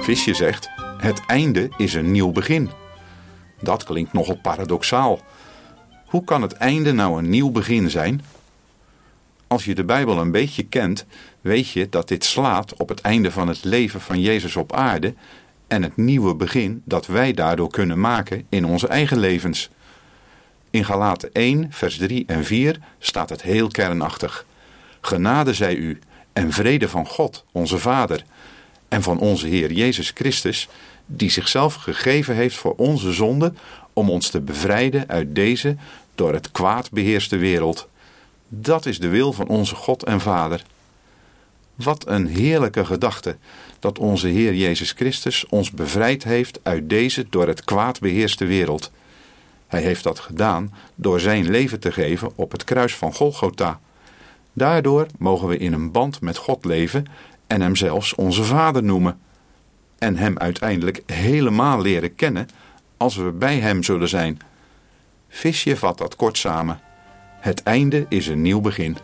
Visje zegt: Het einde is een nieuw begin. Dat klinkt nogal paradoxaal. Hoe kan het einde nou een nieuw begin zijn? Als je de Bijbel een beetje kent, weet je dat dit slaat op het einde van het leven van Jezus op aarde en het nieuwe begin dat wij daardoor kunnen maken in onze eigen levens. In Galaten 1, vers 3 en 4 staat het heel kernachtig. Genade zij u en vrede van God, onze Vader, en van onze Heer Jezus Christus, die zichzelf gegeven heeft voor onze zonde, om ons te bevrijden uit deze door het kwaad beheerste wereld. Dat is de wil van onze God en Vader. Wat een heerlijke gedachte dat onze Heer Jezus Christus ons bevrijd heeft uit deze door het kwaad beheerste wereld. Hij heeft dat gedaan door zijn leven te geven op het kruis van Golgotha. Daardoor mogen we in een band met God leven en Hem zelfs onze Vader noemen. En Hem uiteindelijk helemaal leren kennen als we bij Hem zullen zijn. Visje vat dat kort samen. Het einde is een nieuw begin.